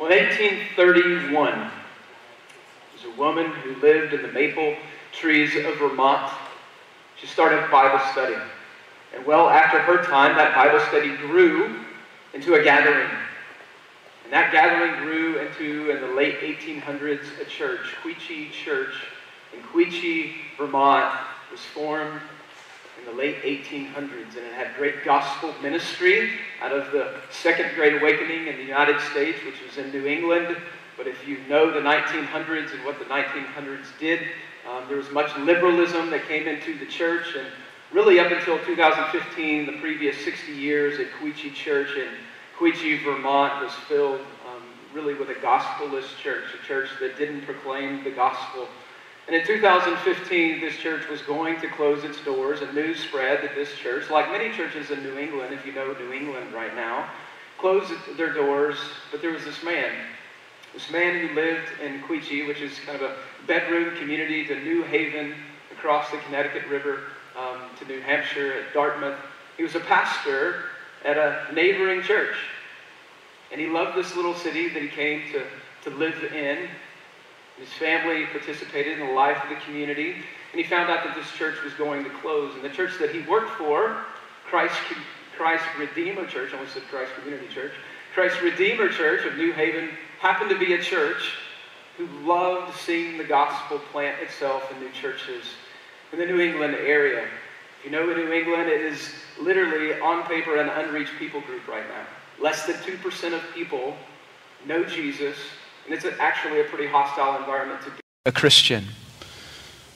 Well, in 1831, there was a woman who lived in the maple trees of Vermont. She started Bible study. And well, after her time, that Bible study grew into a gathering. And that gathering grew into, in the late 1800s, a church, Quechee Church in Quechee, Vermont, was formed in the late 1800s, and it had great gospel ministry out of the Second Great Awakening in the United States, which was in New England. But if you know the 1900s and what the 1900s did, um, there was much liberalism that came into the church, and really up until 2015, the previous 60 years at Quechee Church in Quechee, Vermont, was filled um, really with a gospelless church, a church that didn't proclaim the gospel and in 2015, this church was going to close its doors, and news spread that this church, like many churches in New England, if you know New England right now, closed their doors. But there was this man, this man who lived in Quechee, which is kind of a bedroom community to New Haven, across the Connecticut River um, to New Hampshire, at Dartmouth. He was a pastor at a neighboring church. And he loved this little city that he came to, to live in. His family participated in the life of the community, and he found out that this church was going to close. And the church that he worked for, Christ, Christ Redeemer Church, I almost said Christ Community Church, Christ Redeemer Church of New Haven happened to be a church who loved seeing the gospel plant itself in new churches in the New England area. If you know New England, it is literally on paper an unreached people group right now. Less than 2% of people know Jesus and it's actually a pretty hostile environment to be a Christian.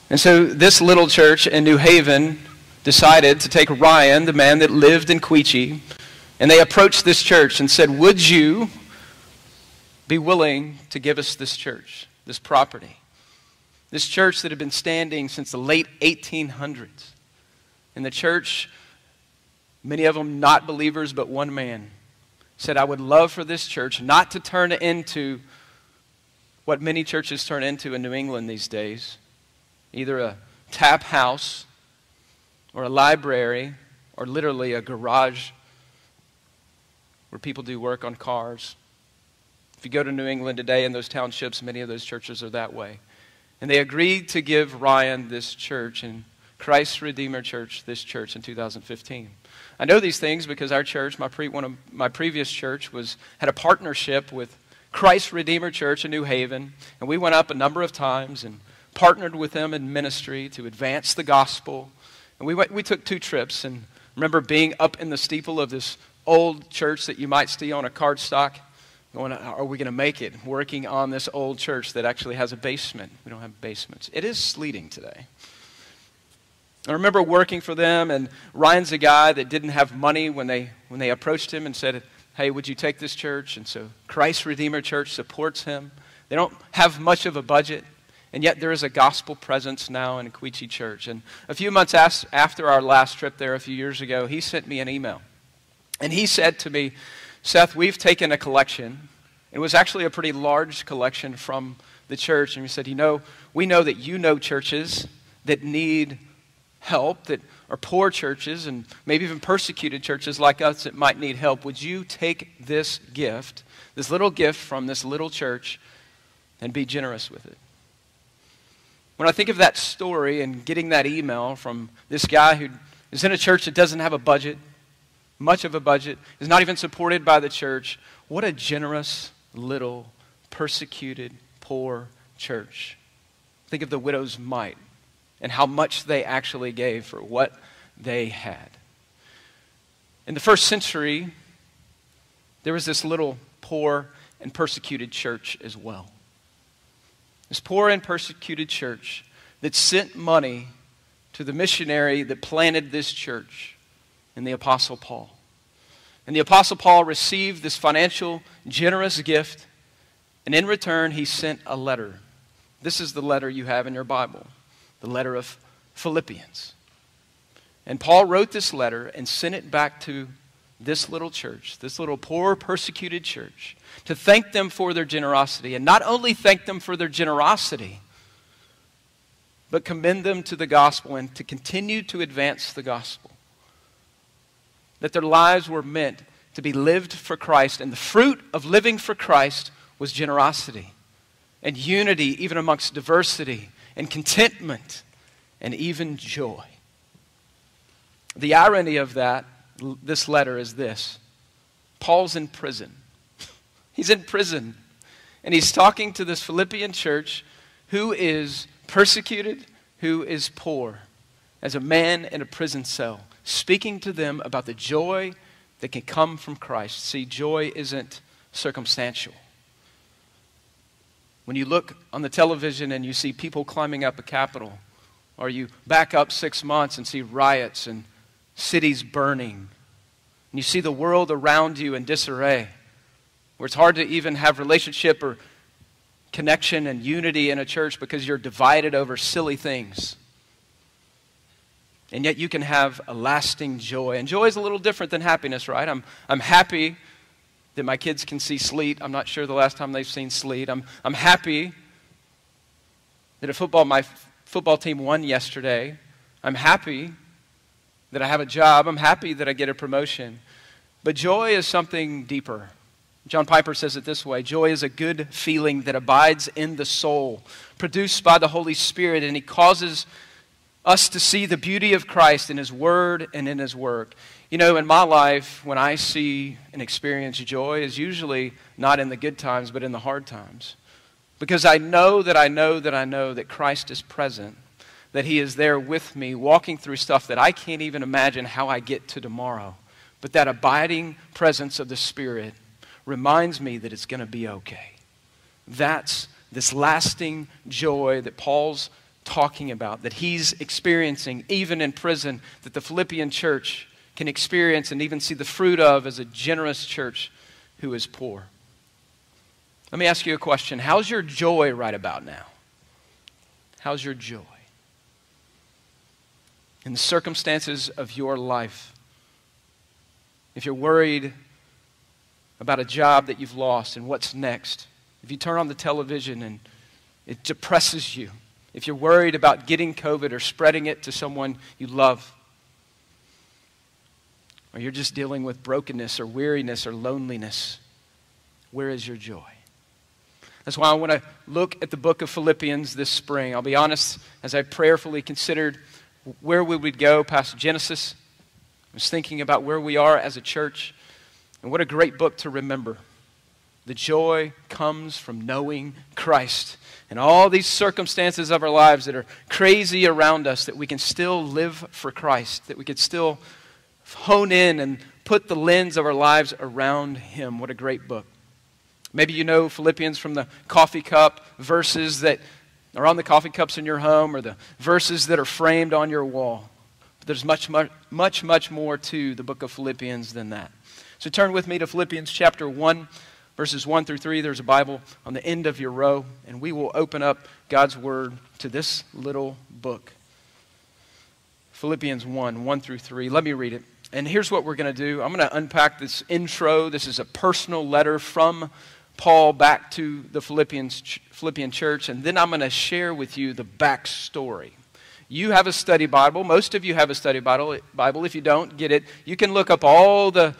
And so this little church in New Haven decided to take Ryan, the man that lived in Quechee, and they approached this church and said, Would you be willing to give us this church, this property? This church that had been standing since the late 1800s. And the church, many of them not believers, but one man, said, I would love for this church not to turn into what many churches turn into in New England these days either a tap house or a library or literally a garage where people do work on cars. If you go to New England today in those townships, many of those churches are that way. And they agreed to give Ryan this church and Christ Redeemer Church this church in 2015. I know these things because our church, my pre, one of my previous church, was had a partnership with Christ Redeemer Church in New Haven, and we went up a number of times and partnered with them in ministry to advance the gospel. And we, went, we took two trips, and remember being up in the steeple of this old church that you might see on a cardstock, going, are we going to make it? Working on this old church that actually has a basement. We don't have basements. It is sleeting today. I remember working for them, and Ryan's a guy that didn't have money when they, when they approached him and said, hey, would you take this church? And so Christ Redeemer Church supports him. They don't have much of a budget, and yet there is a gospel presence now in Quechee Church. And a few months after our last trip there a few years ago, he sent me an email. And he said to me, Seth, we've taken a collection. It was actually a pretty large collection from the church. And he said, You know, we know that you know churches that need help, that are poor churches and maybe even persecuted churches like us that might need help, would you take this gift, this little gift from this little church, and be generous with it? When I think of that story and getting that email from this guy who is in a church that doesn't have a budget, much of a budget, is not even supported by the church, what a generous little persecuted, poor church. Think of the widow's mite and how much they actually gave for what they had. In the first century, there was this little poor and persecuted church as well. This poor and persecuted church that sent money to the missionary that planted this church in the Apostle Paul. And the Apostle Paul received this financial, generous gift, and in return, he sent a letter. This is the letter you have in your Bible the letter of Philippians. And Paul wrote this letter and sent it back to this little church, this little poor, persecuted church, to thank them for their generosity. And not only thank them for their generosity, but commend them to the gospel and to continue to advance the gospel. That their lives were meant to be lived for Christ, and the fruit of living for Christ was generosity and unity, even amongst diversity, and contentment, and even joy. The irony of that, this letter, is this Paul's in prison. He's in prison, and he's talking to this Philippian church who is persecuted, who is poor, as a man in a prison cell, speaking to them about the joy that can come from Christ. See, joy isn't circumstantial. When you look on the television and you see people climbing up a Capitol, or you back up six months and see riots and cities burning, and you see the world around you in disarray, where it's hard to even have relationship or connection and unity in a church because you're divided over silly things. And yet you can have a lasting joy. And joy is a little different than happiness, right? I'm, I'm happy that my kids can see sleet. I'm not sure the last time they've seen sleet. I'm, I'm happy that a football, my football team won yesterday. I'm happy that I have a job. I'm happy that I get a promotion. But joy is something deeper. John Piper says it this way Joy is a good feeling that abides in the soul, produced by the Holy Spirit, and He causes us to see the beauty of Christ in His Word and in His work. You know, in my life, when I see and experience joy, is usually not in the good times, but in the hard times. Because I know that I know that I know that Christ is present, that He is there with me, walking through stuff that I can't even imagine how I get to tomorrow. But that abiding presence of the Spirit reminds me that it's going to be okay. That's this lasting joy that Paul's talking about, that he's experiencing even in prison, that the Philippian church can experience and even see the fruit of as a generous church who is poor. Let me ask you a question. How's your joy right about now? How's your joy? In the circumstances of your life, if you're worried about a job that you've lost and what's next, if you turn on the television and it depresses you, if you're worried about getting COVID or spreading it to someone you love, or you're just dealing with brokenness or weariness or loneliness, where is your joy? That's why I want to look at the book of Philippians this spring. I'll be honest, as I prayerfully considered where we would go past Genesis, I was thinking about where we are as a church, and what a great book to remember. The joy comes from knowing Christ and all these circumstances of our lives that are crazy around us, that we can still live for Christ, that we could still hone in and put the lens of our lives around Him. What a great book. Maybe you know Philippians from the coffee cup, verses that are on the coffee cups in your home, or the verses that are framed on your wall. But there's much, much, much, much more to the book of Philippians than that. So turn with me to Philippians chapter 1 verses 1 through 3. There's a Bible on the end of your row, and we will open up God's Word to this little book. Philippians 1 1 through 3. Let me read it. And here's what we're going to do I'm going to unpack this intro. This is a personal letter from Paul back to the Philippians, Philippian church, and then I'm going to share with you the backstory. You have a study Bible. Most of you have a study Bible. If you don't get it, you can look up all the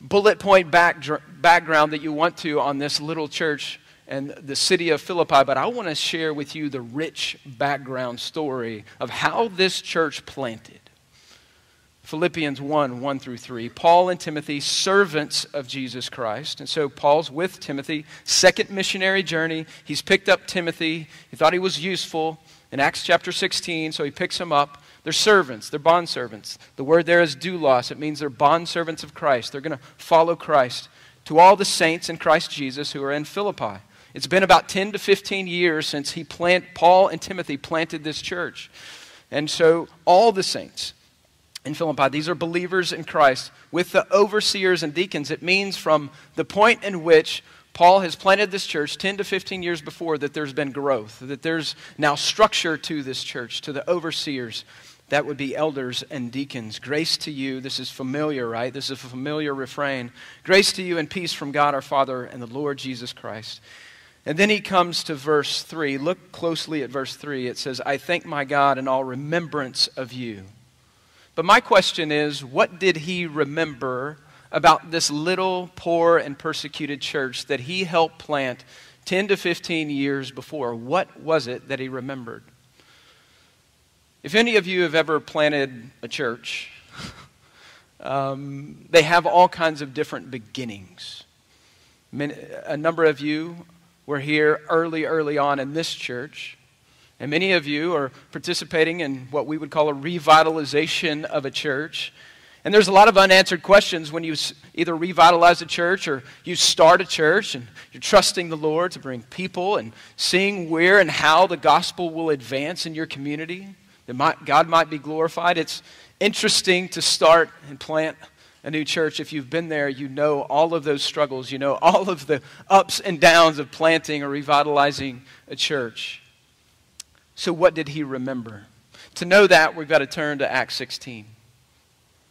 bullet point back, background that you want to on this little church and the city of Philippi, but I want to share with you the rich background story of how this church planted. Philippians 1 1 through 3. Paul and Timothy, servants of Jesus Christ. And so Paul's with Timothy, second missionary journey. He's picked up Timothy. He thought he was useful in Acts chapter 16, so he picks him up. They're servants, they're bond servants. The word there is doulos. It means they're bond servants of Christ. They're going to follow Christ. To all the saints in Christ Jesus who are in Philippi. It's been about 10 to 15 years since he plant, Paul and Timothy planted this church. And so all the saints in Philippi, these are believers in Christ. With the overseers and deacons, it means from the point in which Paul has planted this church 10 to 15 years before that there's been growth, that there's now structure to this church, to the overseers that would be elders and deacons. Grace to you. This is familiar, right? This is a familiar refrain. Grace to you and peace from God our Father and the Lord Jesus Christ. And then he comes to verse 3. Look closely at verse 3. It says, I thank my God in all remembrance of you. But my question is, what did he remember about this little, poor, and persecuted church that he helped plant 10 to 15 years before. What was it that he remembered? If any of you have ever planted a church, um, they have all kinds of different beginnings. a number of you were here early, early on in this church. And many of you are participating in what we would call a revitalization of a church. And there's a lot of unanswered questions when you either revitalize a church or you start a church and you're trusting the Lord to bring people and seeing where and how the gospel will advance in your community, that God might be glorified. It's interesting to start and plant a new church, if you've been there, you know all of those struggles. You know all of the ups and downs of planting or revitalizing a church. So, what did he remember? To know that, we've got to turn to Acts 16.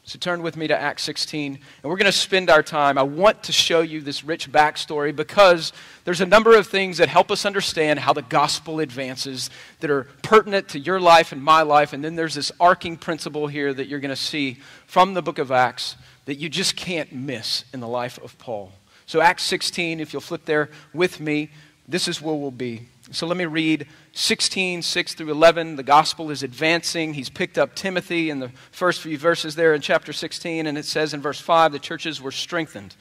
So turn with me to Acts 16, and we're going to spend our time. I want to show you this rich backstory because there's a number of things that help us understand how the gospel advances that are pertinent to your life and my life. And then there's this arcing principle here that you're going to see from the book of Acts that you just can't miss in the life of Paul. So, Acts 16, if you'll flip there with me, this is where we'll be. So, let me read 16, 6 through 11. The gospel is advancing. He's picked up Timothy in the first few verses there in chapter 16, and it says in verse 5 the churches were strengthened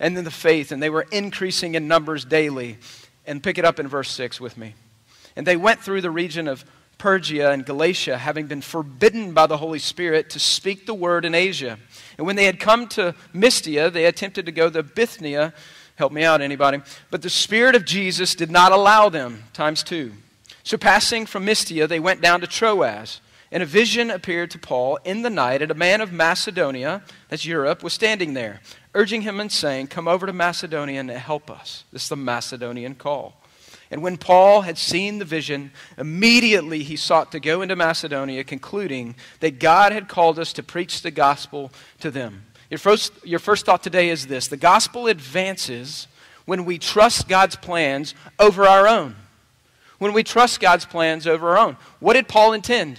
and in the faith, and they were increasing in numbers daily. And pick it up in verse 6 with me. And they went through the region of Phrygia and Galatia, having been forbidden by the Holy Spirit to speak the word in Asia. And when they had come to Mysia, they attempted to go to Bithynia. Help me out, anybody. But the Spirit of Jesus did not allow them, times two. So passing from Mysia, they went down to Troas. And a vision appeared to Paul in the night, and a man of Macedonia, that's Europe, was standing there, urging him and saying, Come over to Macedonia and help us. This is the Macedonian call. And when Paul had seen the vision, immediately he sought to go into Macedonia, concluding that God had called us to preach the gospel to them. Your first, your first thought today is this the gospel advances when we trust God's plans over our own. When we trust God's plans over our own. What did Paul intend?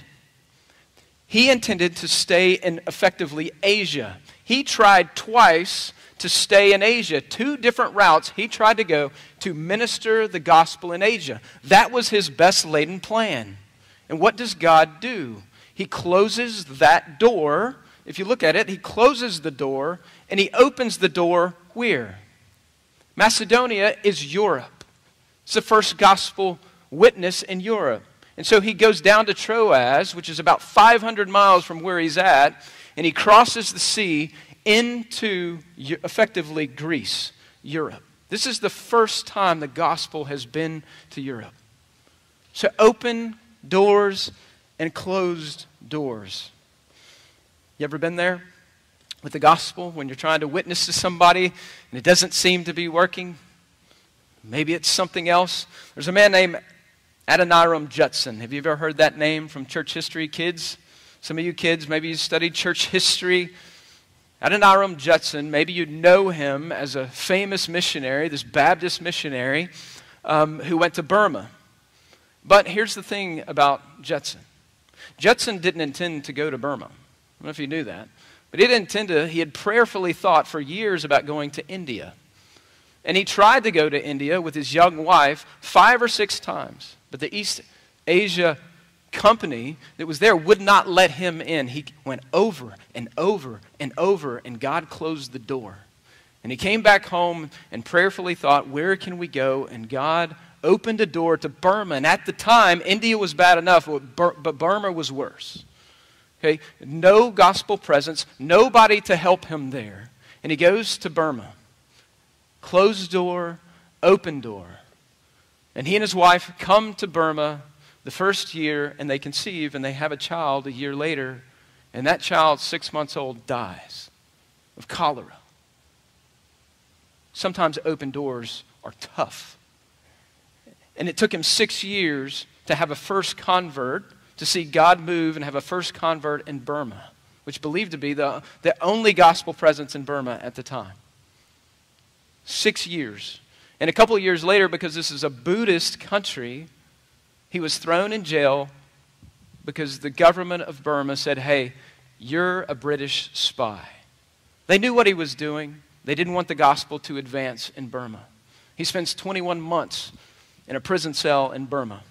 He intended to stay in effectively Asia. He tried twice to stay in Asia. Two different routes he tried to go to minister the gospel in Asia. That was his best laden plan. And what does God do? He closes that door. If you look at it, he closes the door and he opens the door where? Macedonia is Europe. It's the first gospel witness in Europe. And so he goes down to Troas, which is about 500 miles from where he's at, and he crosses the sea into effectively Greece, Europe. This is the first time the gospel has been to Europe. So open doors and closed doors. You ever been there with the gospel when you're trying to witness to somebody and it doesn't seem to be working? Maybe it's something else. There's a man named Adoniram Judson. Have you ever heard that name from church history, kids? Some of you kids, maybe you studied church history. Adoniram Judson, maybe you know him as a famous missionary, this Baptist missionary um, who went to Burma. But here's the thing about Judson Judson didn't intend to go to Burma. I don't know if you knew that. But he didn't intend to, he had prayerfully thought for years about going to India. And he tried to go to India with his young wife five or six times. But the East Asia company that was there would not let him in. He went over and over and over, and God closed the door. And he came back home and prayerfully thought, Where can we go? And God opened a door to Burma. And at the time, India was bad enough, but Burma was worse. Okay? No gospel presence, nobody to help him there. And he goes to Burma. Closed door, open door. And he and his wife come to Burma the first year and they conceive and they have a child a year later. And that child, six months old, dies of cholera. Sometimes open doors are tough. And it took him six years to have a first convert, to see God move and have a first convert in Burma, which believed to be the, the only gospel presence in Burma at the time. Six years. And a couple of years later, because this is a Buddhist country, he was thrown in jail because the government of Burma said, hey, you're a British spy. They knew what he was doing. They didn't want the gospel to advance in Burma. He spends 21 months in a prison cell in Burma,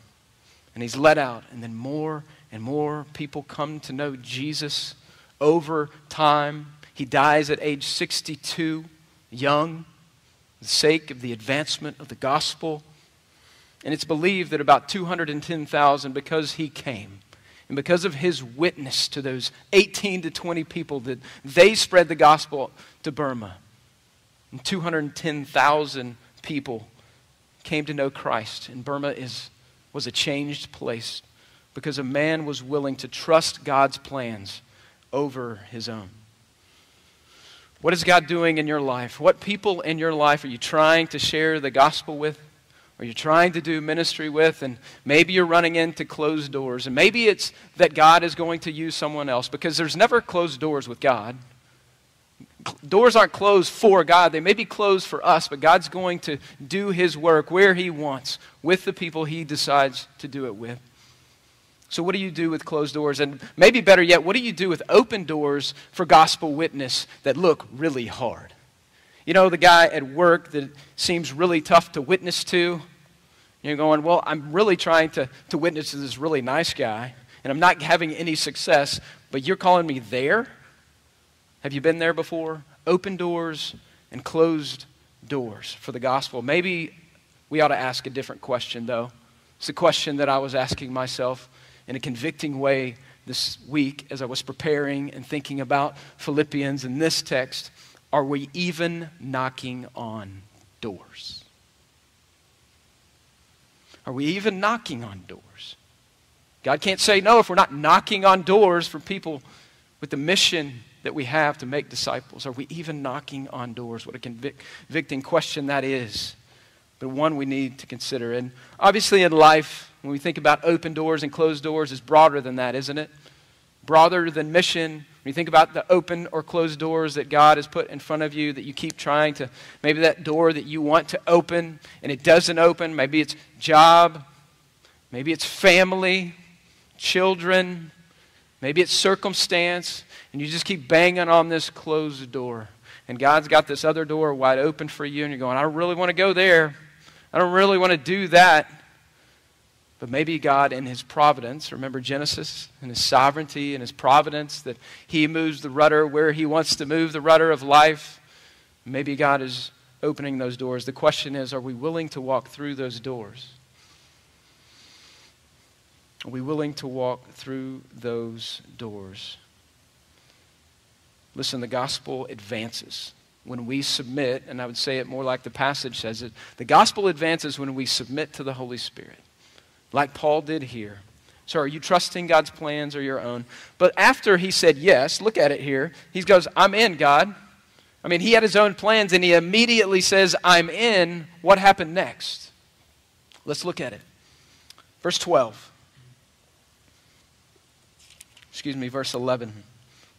and he's let out, and then more and more people come to know Jesus over time. He dies at age 62, young, for the sake of the advancement of the gospel. And it's believed that about 210,000, because he came, and because of his witness to those 18 to 20 people that they spread the gospel to Burma, and 210,000 people came to know Christ. And Burma is, was a changed place because a man was willing to trust God's plans over his own. What is God doing in your life? What people in your life are you trying to share the gospel with? Are you trying to do ministry with? And maybe you're running into closed doors. And maybe it's that God is going to use someone else because there's never closed doors with God. Doors aren't closed for God. They may be closed for us, but God's going to do His work where He wants with the people He decides to do it with. So, what do you do with closed doors? And maybe better yet, what do you do with open doors for gospel witness that look really hard? You know, the guy at work that seems really tough to witness to. You're going, well, I'm really trying to, to witness to this really nice guy, and I'm not having any success, but you're calling me there? Have you been there before? Open doors and closed doors for the gospel. Maybe we ought to ask a different question, though. It's a question that I was asking myself in a convicting way this week as I was preparing and thinking about Philippians and this text. Are we even knocking on doors? Are we even knocking on doors? God can't say no if we're not knocking on doors for people with the mission that we have to make disciples. Are we even knocking on doors? What a convicting question that is, but one we need to consider. And obviously, in life, when we think about open doors and closed doors, is broader than that, isn't it? Broader than mission. When you think about the open or closed doors that God has put in front of you, that you keep trying to, maybe that door that you want to open and it doesn't open, maybe it's job, maybe it's family, children, maybe it's circumstance, and you just keep banging on this closed door. And God's got this other door wide open for you, and you're going, I don't really want to go there. I don't really want to do that. But maybe God, in His providence, remember Genesis, and His sovereignty and His providence, that He moves the rudder where He wants to move the rudder of life. Maybe God is opening those doors. The question is are we willing to walk through those doors? Are we willing to walk through those doors? Listen, the gospel advances when we submit, and I would say it more like the passage says it. The gospel advances when we submit to the Holy Spirit like Paul did here. So are you trusting God's plans or your own? But after he said yes, look at it here. He goes, I'm in, God. I mean, he had his own plans and he immediately says, I'm in. What happened next? Let's look at it. Verse 12. Excuse me, verse 11.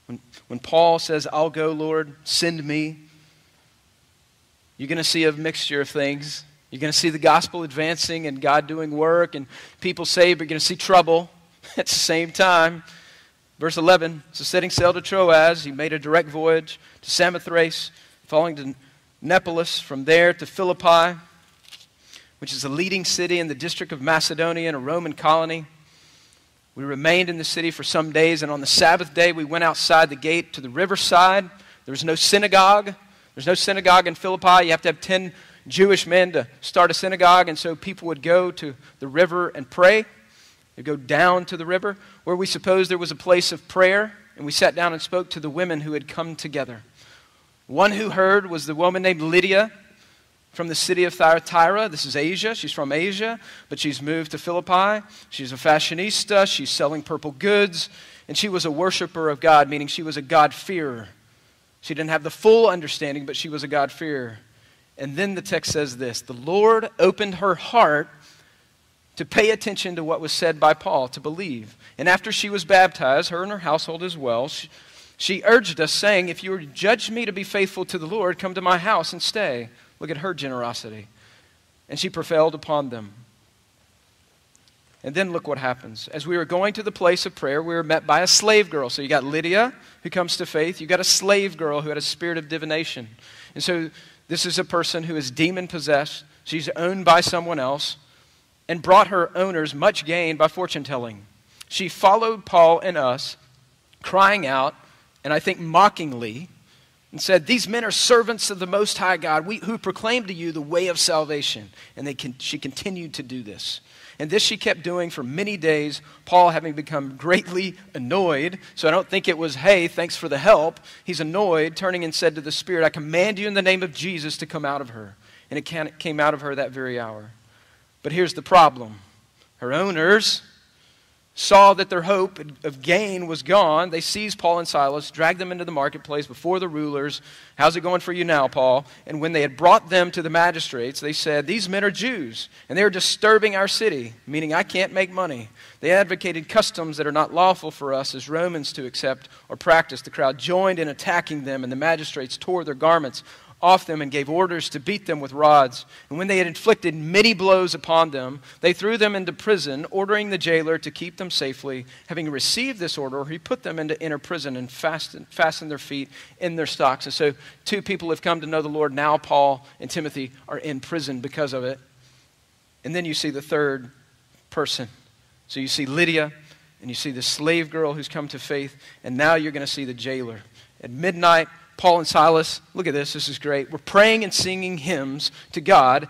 When, when Paul says, I'll go, Lord, send me, you're going to see a mixture of things. You're going to see the gospel advancing and God doing work and people saved, but you're going to see trouble at the same time. Verse 11 So, setting sail to Troas, he made a direct voyage to Samothrace, falling to Neapolis, from there to Philippi, which is a leading city in the district of Macedonia and a Roman colony. We remained in the city for some days, and on the Sabbath day, we went outside the gate to the riverside. There was no synagogue. There's no synagogue in Philippi. You have to have 10 Jewish men to start a synagogue, and so people would go to the river and pray. They'd go down to the river, where we supposed there was a place of prayer, and we sat down and spoke to the women who had come together. One who heard was the woman named Lydia from the city of Thyatira. This is Asia. She's from Asia, but she's moved to Philippi. She's a fashionista. She's selling purple goods, and she was a worshiper of God, meaning she was a God-fearer. She didn't have the full understanding, but she was a God-fearer. And then the text says this The Lord opened her heart to pay attention to what was said by Paul, to believe. And after she was baptized, her and her household as well, she, she urged us, saying, If you judge me to be faithful to the Lord, come to my house and stay. Look at her generosity. And she prevailed upon them. And then look what happens. As we were going to the place of prayer, we were met by a slave girl. So you got Lydia, who comes to faith. You got a slave girl who had a spirit of divination. And so this is a person who is demon possessed. She's owned by someone else and brought her owners much gain by fortune telling. She followed Paul and us, crying out, and I think mockingly, and said, These men are servants of the Most High God we, who proclaim to you the way of salvation. And they can, she continued to do this. And this she kept doing for many days, Paul having become greatly annoyed. So I don't think it was, hey, thanks for the help. He's annoyed, turning and said to the Spirit, I command you in the name of Jesus to come out of her. And it came out of her that very hour. But here's the problem her owners, saw that their hope of gain was gone, they seized Paul and Silas, dragged them into the marketplace before the rulers. How's it going for you now, Paul? And when they had brought them to the magistrates, they said, These men are Jews, and they are disturbing our city, meaning I can't make money. They advocated customs that are not lawful for us as Romans to accept or practice. The crowd joined in attacking them, and the magistrates tore their garments off them and gave orders to beat them with rods. And when they had inflicted many blows upon them, they threw them into prison, ordering the jailer to keep them safely. Having received this order, he put them into inner prison and fastened, fastened their feet in their stocks. And so, two people have come to know the Lord. Now, Paul and Timothy are in prison because of it. And then you see the third person. So, you see Lydia, and you see the slave girl who's come to faith, and now you're going to see the jailer. At midnight, Paul and Silas, look at this, this is great, were praying and singing hymns to God,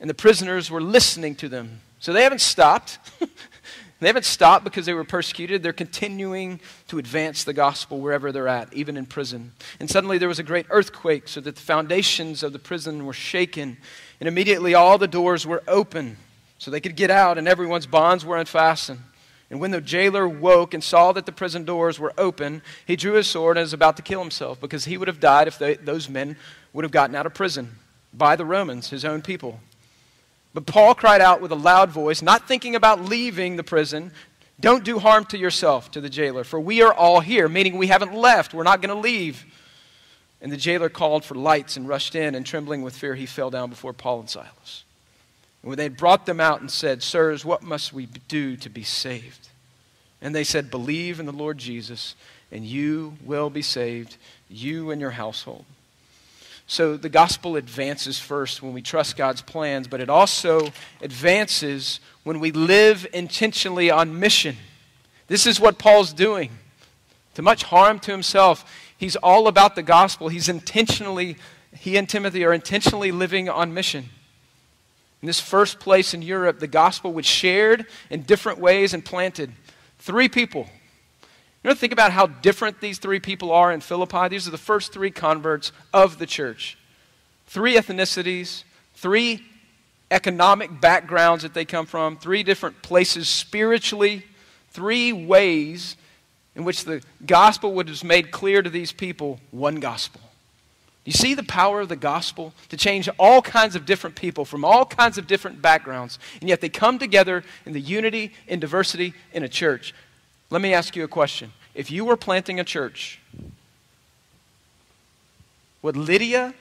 and the prisoners were listening to them. So they haven't stopped. they haven't stopped because they were persecuted. They're continuing to advance the gospel wherever they're at, even in prison. And suddenly there was a great earthquake, so that the foundations of the prison were shaken, and immediately all the doors were open so they could get out, and everyone's bonds were unfastened. And when the jailer woke and saw that the prison doors were open, he drew his sword and was about to kill himself because he would have died if they, those men would have gotten out of prison by the Romans, his own people. But Paul cried out with a loud voice, not thinking about leaving the prison, Don't do harm to yourself, to the jailer, for we are all here, meaning we haven't left. We're not going to leave. And the jailer called for lights and rushed in, and trembling with fear, he fell down before Paul and Silas. When they brought them out and said, Sirs, what must we do to be saved? And they said, Believe in the Lord Jesus, and you will be saved, you and your household. So the gospel advances first when we trust God's plans, but it also advances when we live intentionally on mission. This is what Paul's doing. To much harm to himself, he's all about the gospel. He's intentionally, he and Timothy are intentionally living on mission. In this first place in Europe, the gospel was shared in different ways and planted. Three people. You know, think about how different these three people are in Philippi. These are the first three converts of the church. Three ethnicities, three economic backgrounds that they come from, three different places spiritually, three ways in which the gospel was made clear to these people one gospel. You see the power of the gospel to change all kinds of different people from all kinds of different backgrounds, and yet they come together in the unity and diversity in a church. Let me ask you a question. If you were planting a church, would Lydia,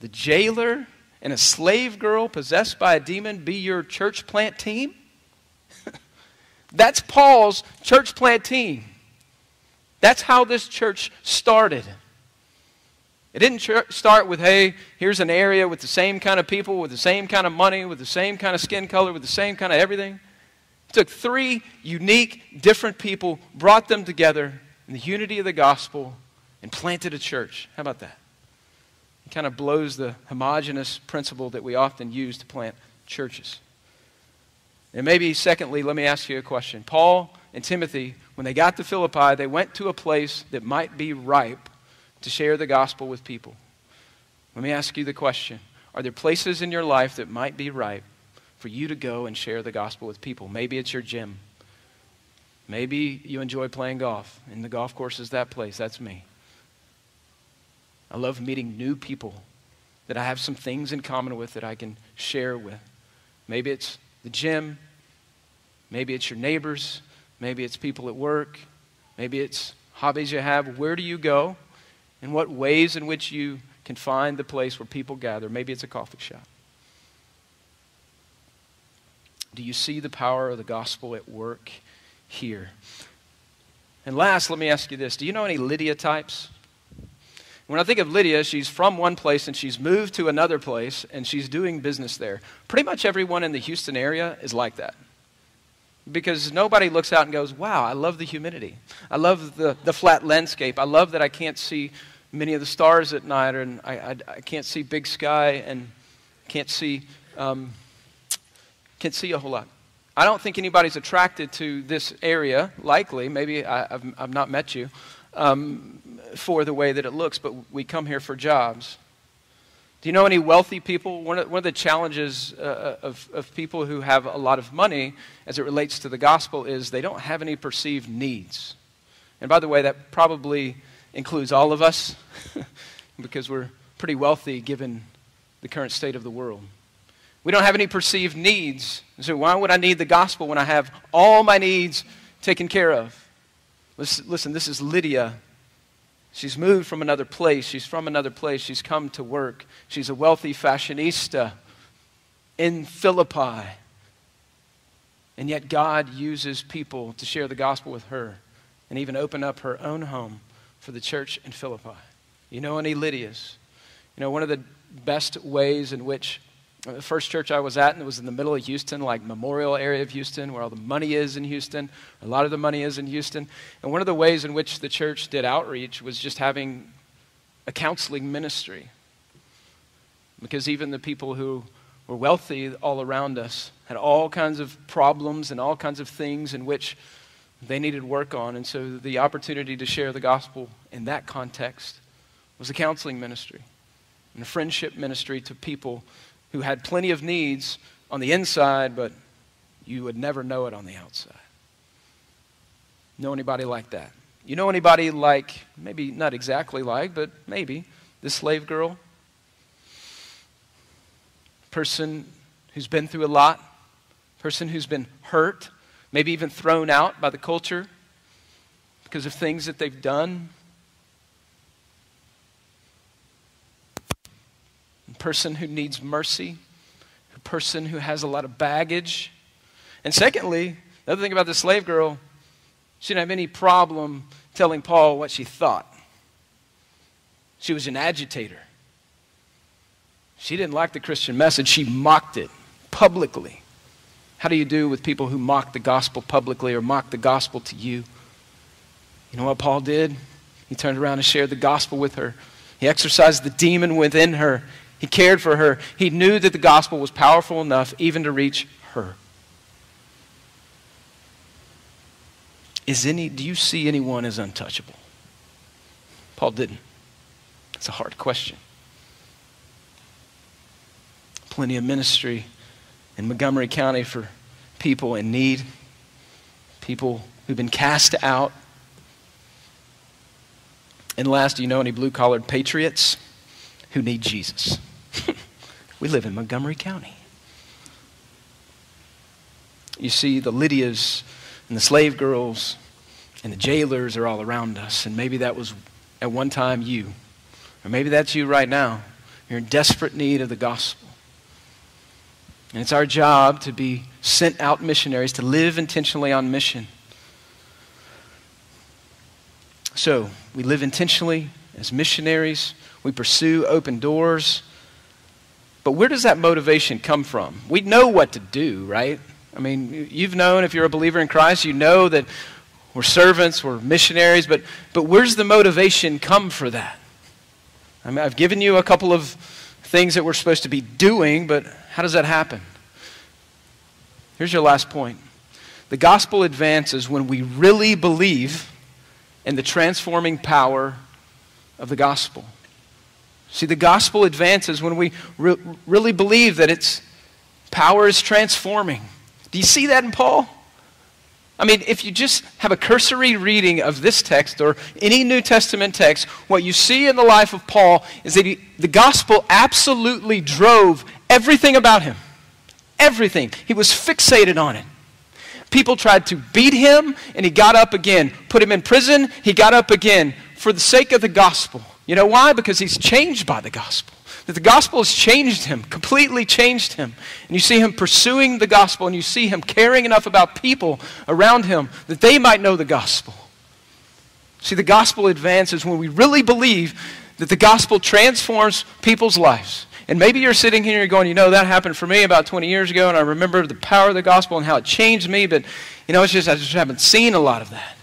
the jailer, and a slave girl possessed by a demon be your church plant team? That's Paul's church plant team. That's how this church started. It didn't start with, hey, here's an area with the same kind of people, with the same kind of money, with the same kind of skin color, with the same kind of everything. It took three unique, different people, brought them together in the unity of the gospel, and planted a church. How about that? It kind of blows the homogenous principle that we often use to plant churches. And maybe, secondly, let me ask you a question. Paul and Timothy, when they got to Philippi, they went to a place that might be ripe to share the gospel with people. Let me ask you the question Are there places in your life that might be ripe for you to go and share the gospel with people? Maybe it's your gym. Maybe you enjoy playing golf, and the golf course is that place. That's me. I love meeting new people that I have some things in common with that I can share with. Maybe it's the gym. Maybe it's your neighbors. Maybe it's people at work. Maybe it's hobbies you have. Where do you go? And what ways in which you can find the place where people gather. Maybe it's a coffee shop. Do you see the power of the gospel at work here? And last, let me ask you this Do you know any Lydia types? When I think of Lydia, she's from one place and she's moved to another place and she's doing business there. Pretty much everyone in the Houston area is like that. Because nobody looks out and goes, Wow, I love the humidity. I love the, the flat landscape. I love that I can't see many of the stars at night and I, I, I can't see big sky and can't see, um, can't see a whole lot. I don't think anybody's attracted to this area, likely. Maybe I, have I've not met you. Um, for the way that it looks, but we come here for jobs. Do you know any wealthy people? One of, one of the challenges uh, uh, of, of people who have a lot of money as it relates to the gospel is they don't have any perceived needs. And by the way, that probably includes all of us because we're pretty wealthy given the current state of the world. We don't have any perceived needs. So, why would I need the gospel when I have all my needs taken care of? Listen, listen this is Lydia She's moved from another place. She's from another place. She's come to work. She's a wealthy fashionista in Philippi. And yet, God uses people to share the gospel with her and even open up her own home for the church in Philippi. You know any Lydias? You know, one of the best ways in which Uh, the first church I was at, and it was in the middle of Houston, like Memorial area of Houston, where all the money is in Houston. A lot of the money is in Houston. And one of the ways in which the church did outreach was just having a counseling ministry. Because even the people who were wealthy all around us had all kinds of problems and all kinds of things in which they needed work on. And so the opportunity to share the gospel in that context was a counseling ministry and a friendship ministry to people who had plenty of needs on the inside, but you would never know it on the outside. Know anybody like that? You know anybody like, maybe not exactly like, but maybe, this slave girl? Person who's been through a lot, person who's been hurt, maybe even thrown out by the culture because of things that they've done, person who needs mercy, a person who has a lot of baggage. And secondly, the other thing about the slave girl, she didn't have any problem telling Paul what she thought. She was an agitator. She didn't like the Christian message, she mocked it publicly. How do you do with people who mock the gospel publicly or mock the gospel to you? You know what Paul did? He turned around and shared the gospel with her. He exorcised the demon within her. He cared for her. He knew that the gospel was powerful enough even to reach her. Is any, do you see anyone as untouchable? Paul didn't. It's a hard question. Plenty of ministry in Montgomery County for people in need, people who've been cast out. And last, do you know any blue collared patriots who need Jesus? we live in Montgomery County. You see, the Lydias and the slave girls and the jailers are all around us. And maybe that was at one time you. Or maybe that's you right now. You're in desperate need of the gospel. And it's our job to be sent out missionaries, to live intentionally on mission. So, we live intentionally as missionaries. We pursue open doors. But where does that motivation come from? We know what to do, right? I mean, you've known if you're a believer in Christ, you know that we're servants, we're missionaries, but, but where's the motivation come for that? I mean, I've given you a couple of things that we're supposed to be doing, but how does that happen? Here's your last point. The gospel advances when we really believe in the transforming power of the gospel. See, the gospel advances when we re- really believe that its power is transforming. Do you see that in Paul? I mean, if you just have a cursory reading of this text or any New Testament text, what you see in the life of Paul is that he, the gospel absolutely drove everything about him. Everything. He was fixated on it. People tried to beat him, and he got up again. Put him in prison, he got up again for the sake of the gospel. You know why? Because he's changed by the gospel. that the gospel has changed him, completely changed him. And you see him pursuing the gospel, and you see him caring enough about people around him that they might know the gospel. See, the gospel advances when we really believe that the gospel transforms people's lives. And maybe you're sitting here and you're going, you know, that happened for me about 20 years ago, and I remember the power of the gospel and how it changed me, but, you know, it's just, I just haven't seen a lot of that.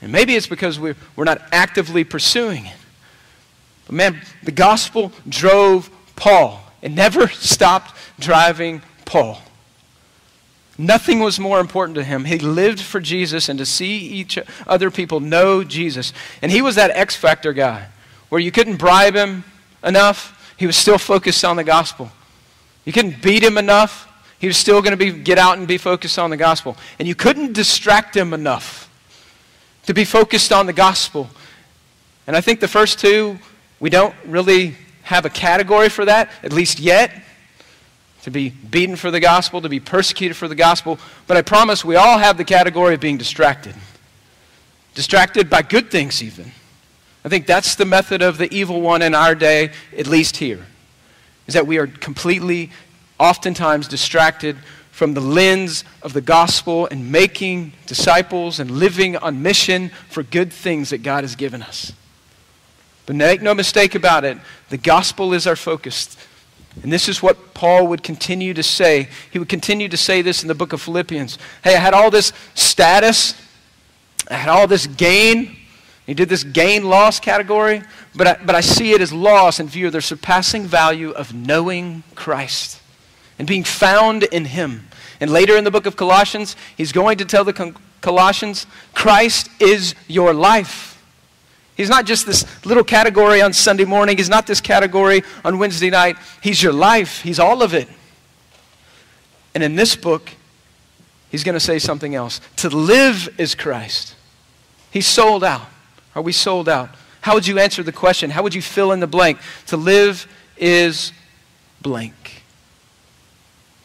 And maybe it's because we're, we're not actively pursuing it. But man, the gospel drove Paul. It never stopped driving Paul. Nothing was more important to him. He lived for Jesus and to see each other people know Jesus. And he was that X Factor guy where you couldn't bribe him enough he was still focused on the gospel. You couldn't beat him enough. He was still going to be, get out and be focused on the gospel. And you couldn't distract him enough to be focused on the gospel. And I think the first two, we don't really have a category for that, at least yet. To be beaten for the gospel, to be persecuted for the gospel. But I promise we all have the category of being distracted. Distracted by good things, even. I think that's the method of the evil one in our day, at least here, is that we are completely, oftentimes, distracted from the lens of the gospel and making disciples and living on mission for good things that God has given us. But make no mistake about it, the gospel is our focus. And this is what Paul would continue to say. He would continue to say this in the book of Philippians. Hey, I had all this status, I had all this gain. He did this gain loss category, but I, but I see it as loss in view of the surpassing value of knowing Christ and being found in Him. And later in the book of Colossians, he's going to tell the Colossians, Christ is your life. He's not just this little category on Sunday morning. He's not this category on Wednesday night. He's your life. He's all of it. And in this book, he's going to say something else. To live is Christ. He's sold out. Are we sold out? How would you answer the question? How would you fill in the blank? To live is blank.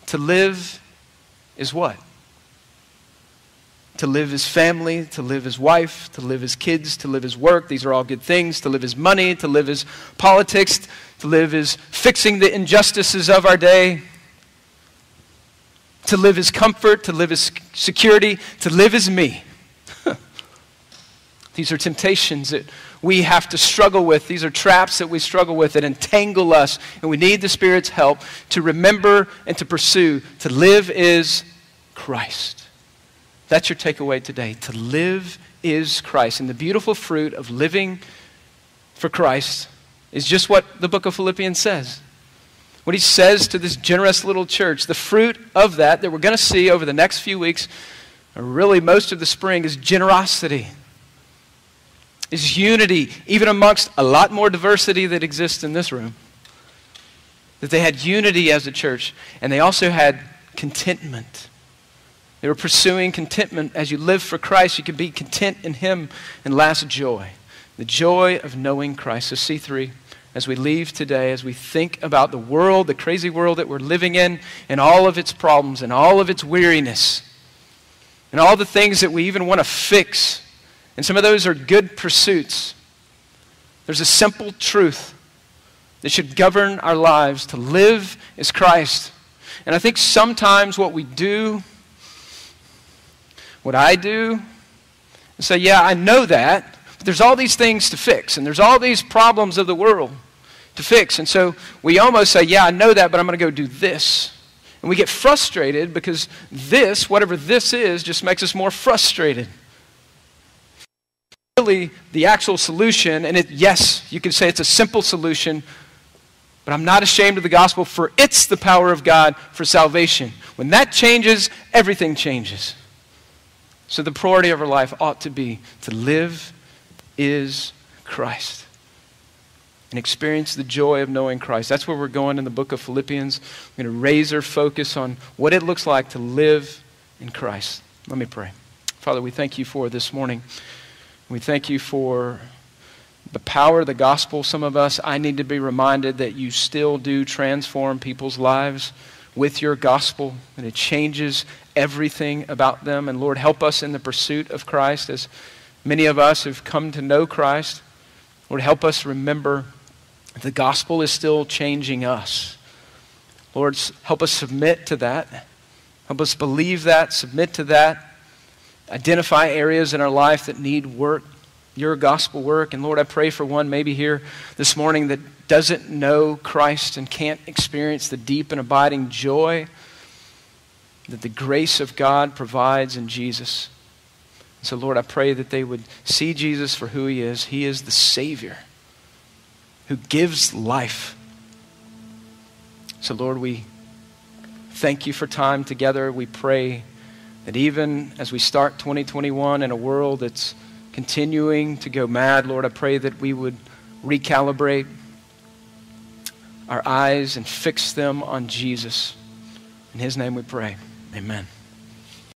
To live is what? To live is family, to live is wife, to live is kids, to live is work. These are all good things. To live is money, to live is politics, to live is fixing the injustices of our day. To live is comfort, to live is security, to live is me. These are temptations that we have to struggle with. These are traps that we struggle with that entangle us. And we need the Spirit's help to remember and to pursue. To live is Christ. That's your takeaway today. To live is Christ. And the beautiful fruit of living for Christ is just what the book of Philippians says. What he says to this generous little church. The fruit of that, that we're going to see over the next few weeks, or really most of the spring, is generosity is unity, even amongst a lot more diversity that exists in this room. That they had unity as a church, and they also had contentment. They were pursuing contentment. As you live for Christ, you can be content in Him and last joy. The joy of knowing Christ. So, C3, as we leave today, as we think about the world, the crazy world that we're living in, and all of its problems, and all of its weariness, and all the things that we even want to fix and some of those are good pursuits. There's a simple truth that should govern our lives to live is Christ. And I think sometimes what we do, what I do, is say, yeah, I know that, but there's all these things to fix, and there's all these problems of the world to fix. And so we almost say, yeah, I know that, but I'm going to go do this. And we get frustrated because this, whatever this is, just makes us more frustrated really the actual solution. And it, yes, you can say it's a simple solution, but I'm not ashamed of the gospel, for it's the power of God for salvation. When that changes, everything changes. So the priority of our life ought to be to live is Christ and experience the joy of knowing Christ. That's where we're going in the book of Philippians. We're going to raise our focus on what it looks like to live in Christ. Let me pray. Father, we thank you for this morning. We thank you for the power of the gospel. Some of us, I need to be reminded that you still do transform people's lives with your gospel, and it changes everything about them. And Lord, help us in the pursuit of Christ as many of us have come to know Christ. Lord, help us remember The gospel is still changing us. Lord, help us submit to that. Help us believe that, submit to that, identify areas in our life that need work, your gospel work. And Lord, I pray for one maybe here this morning that doesn't know Christ and can't experience the deep and abiding joy that the grace of God provides in Jesus. So, Lord, I pray that they would see Jesus for who he is. He is the Savior who gives life. So, Lord, we thank you for time together. We pray that even as we start 2021 in a world that's continuing to go mad, Lord, I pray that we would recalibrate our eyes and fix them on Jesus. In his name we pray. Amen.